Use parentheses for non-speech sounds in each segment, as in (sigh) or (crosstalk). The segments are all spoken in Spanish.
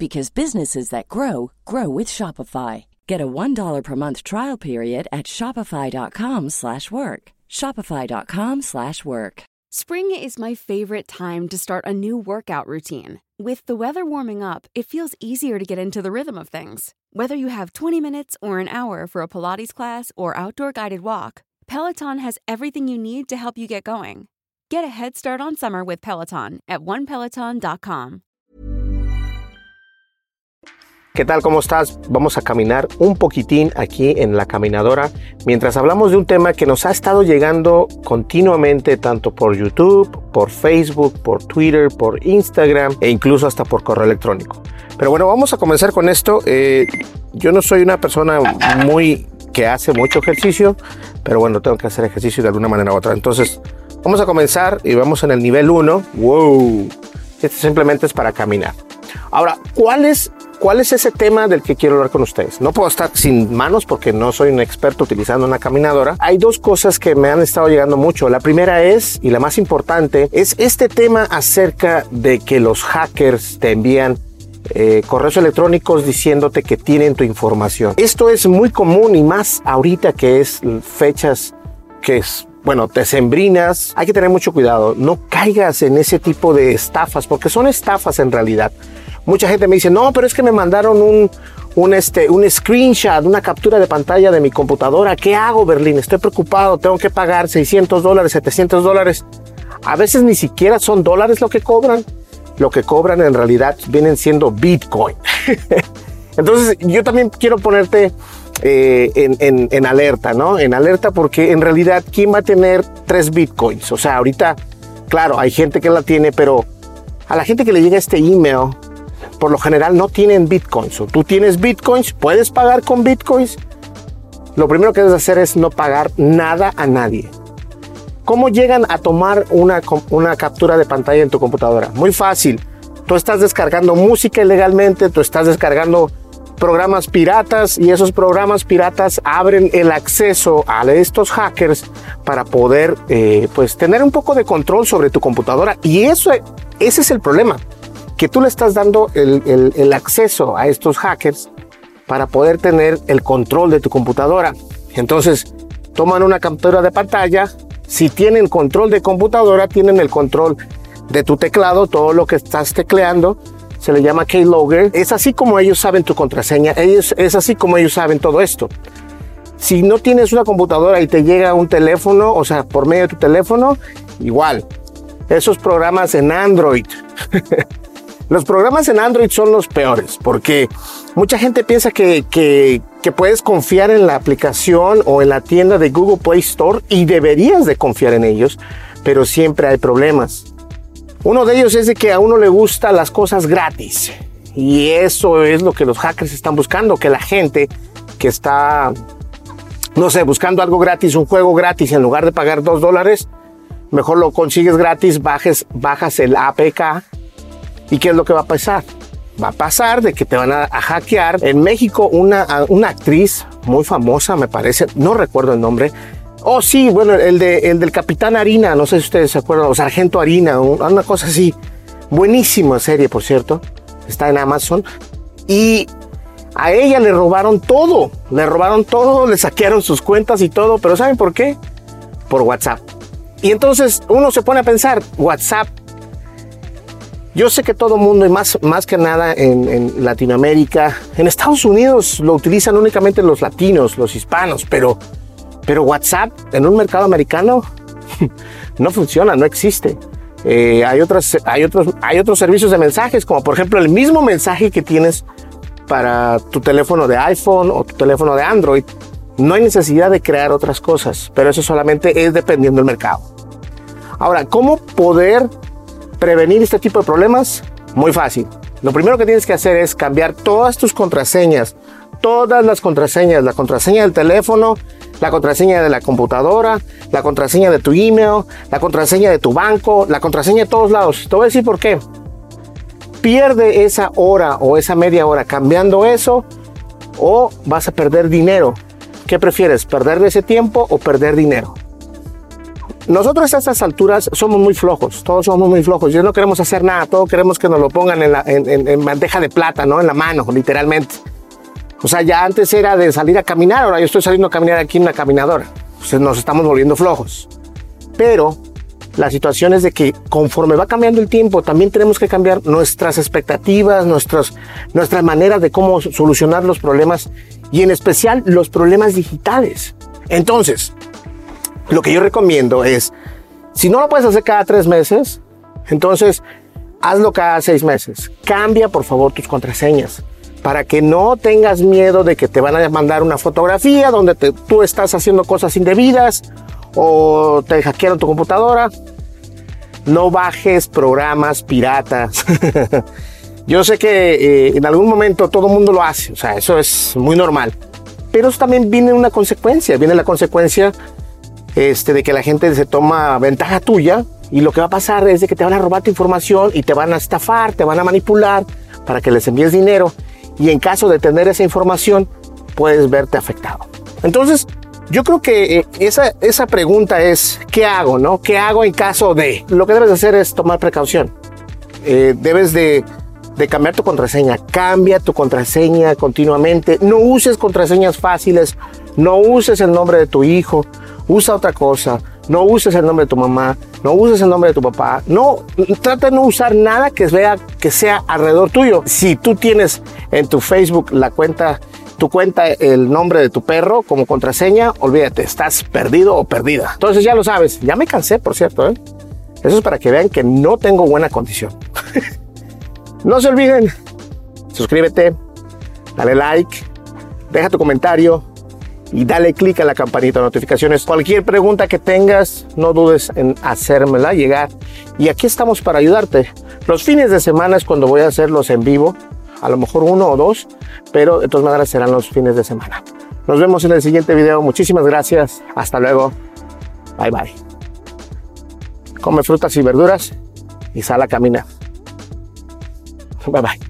because businesses that grow grow with Shopify. Get a $1 per month trial period at Shopify.com slash work. Shopify.com slash work. Spring is my favorite time to start a new workout routine. With the weather warming up, it feels easier to get into the rhythm of things. Whether you have 20 minutes or an hour for a Pilates class or outdoor guided walk, Peloton has everything you need to help you get going. Get a head start on summer with Peloton at onepeloton.com. ¿Qué tal? ¿Cómo estás? Vamos a caminar un poquitín aquí en la caminadora mientras hablamos de un tema que nos ha estado llegando continuamente tanto por YouTube, por Facebook, por Twitter, por Instagram e incluso hasta por correo electrónico. Pero bueno, vamos a comenzar con esto. Eh, yo no soy una persona muy que hace mucho ejercicio, pero bueno, tengo que hacer ejercicio de alguna manera u otra. Entonces, vamos a comenzar y vamos en el nivel 1. ¡Wow! Este simplemente es para caminar. Ahora, ¿cuál es, ¿cuál es ese tema del que quiero hablar con ustedes? No puedo estar sin manos porque no soy un experto utilizando una caminadora. Hay dos cosas que me han estado llegando mucho. La primera es, y la más importante, es este tema acerca de que los hackers te envían eh, correos electrónicos diciéndote que tienen tu información. Esto es muy común y más ahorita que es fechas que es bueno, te sembrinas, hay que tener mucho cuidado. No caigas en ese tipo de estafas, porque son estafas en realidad. Mucha gente me dice, no, pero es que me mandaron un, un, este, un screenshot, una captura de pantalla de mi computadora. ¿Qué hago, Berlín? Estoy preocupado, tengo que pagar 600 dólares, 700 dólares. A veces ni siquiera son dólares lo que cobran. Lo que cobran en realidad vienen siendo Bitcoin. (laughs) Entonces, yo también quiero ponerte eh, en, alerta, ¿no? En alerta porque en realidad, ¿quién va a tener tres bitcoins? O sea, ahorita, claro, hay gente que la tiene, pero a la gente que le llega este email, por lo general no tienen bitcoins. O tú tienes bitcoins, puedes pagar con bitcoins. Lo primero que debes hacer es no pagar nada a nadie. ¿Cómo llegan a tomar una, captura de pantalla en tu computadora? Muy fácil. Tú estás descargando música ilegalmente, tú estás descargando programas piratas y esos programas piratas abren el acceso a estos hackers para poder eh, pues tener un poco de control sobre tu computadora y eso ese es el problema que tú le estás dando el, acceso a estos hackers para poder tener el control de tu computadora entonces toman una captura de pantalla si tienen control de computadora tienen el control de tu teclado todo lo que estás tecleando se le llama keylogger. Es así como ellos saben tu contraseña, es así como ellos saben todo esto. Si no tienes una computadora y te llega un teléfono, o sea, por medio de tu teléfono, igual. Esos programas en Android. (laughs) los programas en Android son los peores porque mucha gente piensa que, puedes confiar en la aplicación o en la tienda de Google Play Store y deberías de confiar en ellos, pero siempre hay problemas. Uno de ellos es de que a uno le gustan las cosas gratis. Y eso es lo que los hackers están buscando, que la gente que está, no sé, buscando algo gratis, un juego gratis, en lugar de pagar dos dólares, mejor lo consigues gratis, bajes, bajas el APK. ¿Y qué es lo que va a pasar? Va a pasar de que te van a, hackear. En México, una, una actriz muy famosa, me parece, no recuerdo el nombre, Oh, sí, bueno, el, de, el del Capitán Harina, no sé si ustedes se acuerdan, o Sargento Harina, una cosa así. Buenísima serie, por cierto. Está en Amazon. Y a ella le robaron todo. Le robaron todo, le saquearon sus cuentas y todo. Pero ¿saben por qué? Por WhatsApp. Y entonces uno se pone a pensar, WhatsApp. Yo sé que todo el mundo, y más, más que nada en, Latinoamérica, en Estados Unidos lo utilizan únicamente los latinos, los hispanos, pero pero WhatsApp en un mercado americano (laughs) no funciona, no existe. Eh, hay, otras, hay, otros, hay otros servicios de mensajes, como por ejemplo el mismo mensaje que tienes para tu teléfono de iPhone o tu teléfono de Android. No hay necesidad de crear otras cosas, pero eso solamente es dependiendo del mercado. Ahora, ¿cómo poder prevenir este tipo de problemas? Muy fácil. Lo primero que tienes que hacer es cambiar todas tus contraseñas, todas las contraseñas, la contraseña del teléfono, la contraseña de la computadora, la contraseña de tu email, la contraseña de tu banco, la contraseña de todos lados. Te voy a decir por qué. Pierde esa hora o esa media hora cambiando eso o vas a perder dinero. ¿Qué prefieres? ¿Perder ese tiempo o perder dinero? Nosotros a estas alturas somos muy flojos, todos somos muy flojos, ya no queremos hacer nada, todos queremos que nos lo pongan en, la, en, bandeja de plata, ¿no? En la mano, literalmente. O sea, ya antes era de salir a caminar, ahora yo estoy saliendo a caminar aquí en una caminadora. Nos estamos volviendo flojos. Pero la situación es de que conforme va cambiando el tiempo, también tenemos que cambiar nuestras expectativas, nuestras, nuestras maneras de cómo solucionar los problemas y en especial los problemas digitales. Entonces, lo que yo recomiendo es, si no lo puedes hacer cada tres meses, entonces hazlo cada seis meses. Cambia por favor tus contraseñas para que no tengas miedo de que te van a mandar una fotografía donde tú estás haciendo cosas indebidas o te hackearon tu computadora. No bajes programas piratas. (laughs) Yo sé que eh, en algún momento todo el mundo lo hace, o sea, eso es muy normal. Pero eso también viene una consecuencia, viene la consecuencia este, de que la gente se toma ventaja tuya y lo que va a pasar es que te van a robar tu información y te van a estafar, te van a manipular para que les envíes dinero y en caso de tener esa información puedes verte afectado. Entonces, yo creo que eh, esa, esa pregunta es, ¿qué hago? No? ¿Qué hago en caso de? Lo que debes hacer es tomar precaución. Eh, debes de de cambiar tu contraseña. Cambia tu contraseña continuamente. No uses contraseñas fáciles. No uses el nombre de tu hijo. Usa otra cosa. No uses el nombre de tu mamá. No uses el nombre de tu papá. No, trata de no usar nada que vea que sea alrededor tuyo. Si tú tienes en tu Facebook la cuenta, tu cuenta, el nombre de tu perro como contraseña, olvídate, estás perdido o perdida. Entonces ya lo sabes. Ya me cansé, por cierto. ¿eh? Eso es para que vean que no tengo buena condición. (laughs) No se olviden, suscríbete, dale like, deja tu comentario y dale click a la campanita de notificaciones. Cualquier pregunta que tengas, no dudes en hacérmela llegar. Y aquí estamos para ayudarte. Los fines de semana es cuando voy a hacerlos en vivo, a lo mejor uno o dos, pero de todas maneras serán los fines de semana. Nos vemos en el siguiente video. Muchísimas gracias. Hasta luego. Bye bye. Come frutas y verduras y sal a caminar. Bye bye.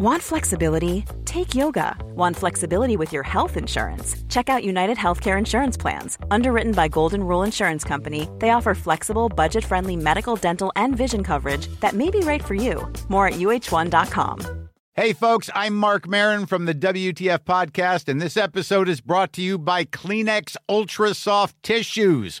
Want flexibility? Take yoga. Want flexibility with your health insurance? Check out United Healthcare Insurance Plans. Underwritten by Golden Rule Insurance Company, they offer flexible, budget friendly medical, dental, and vision coverage that may be right for you. More at uh1.com. Hey, folks, I'm Mark Marin from the WTF Podcast, and this episode is brought to you by Kleenex Ultra Soft Tissues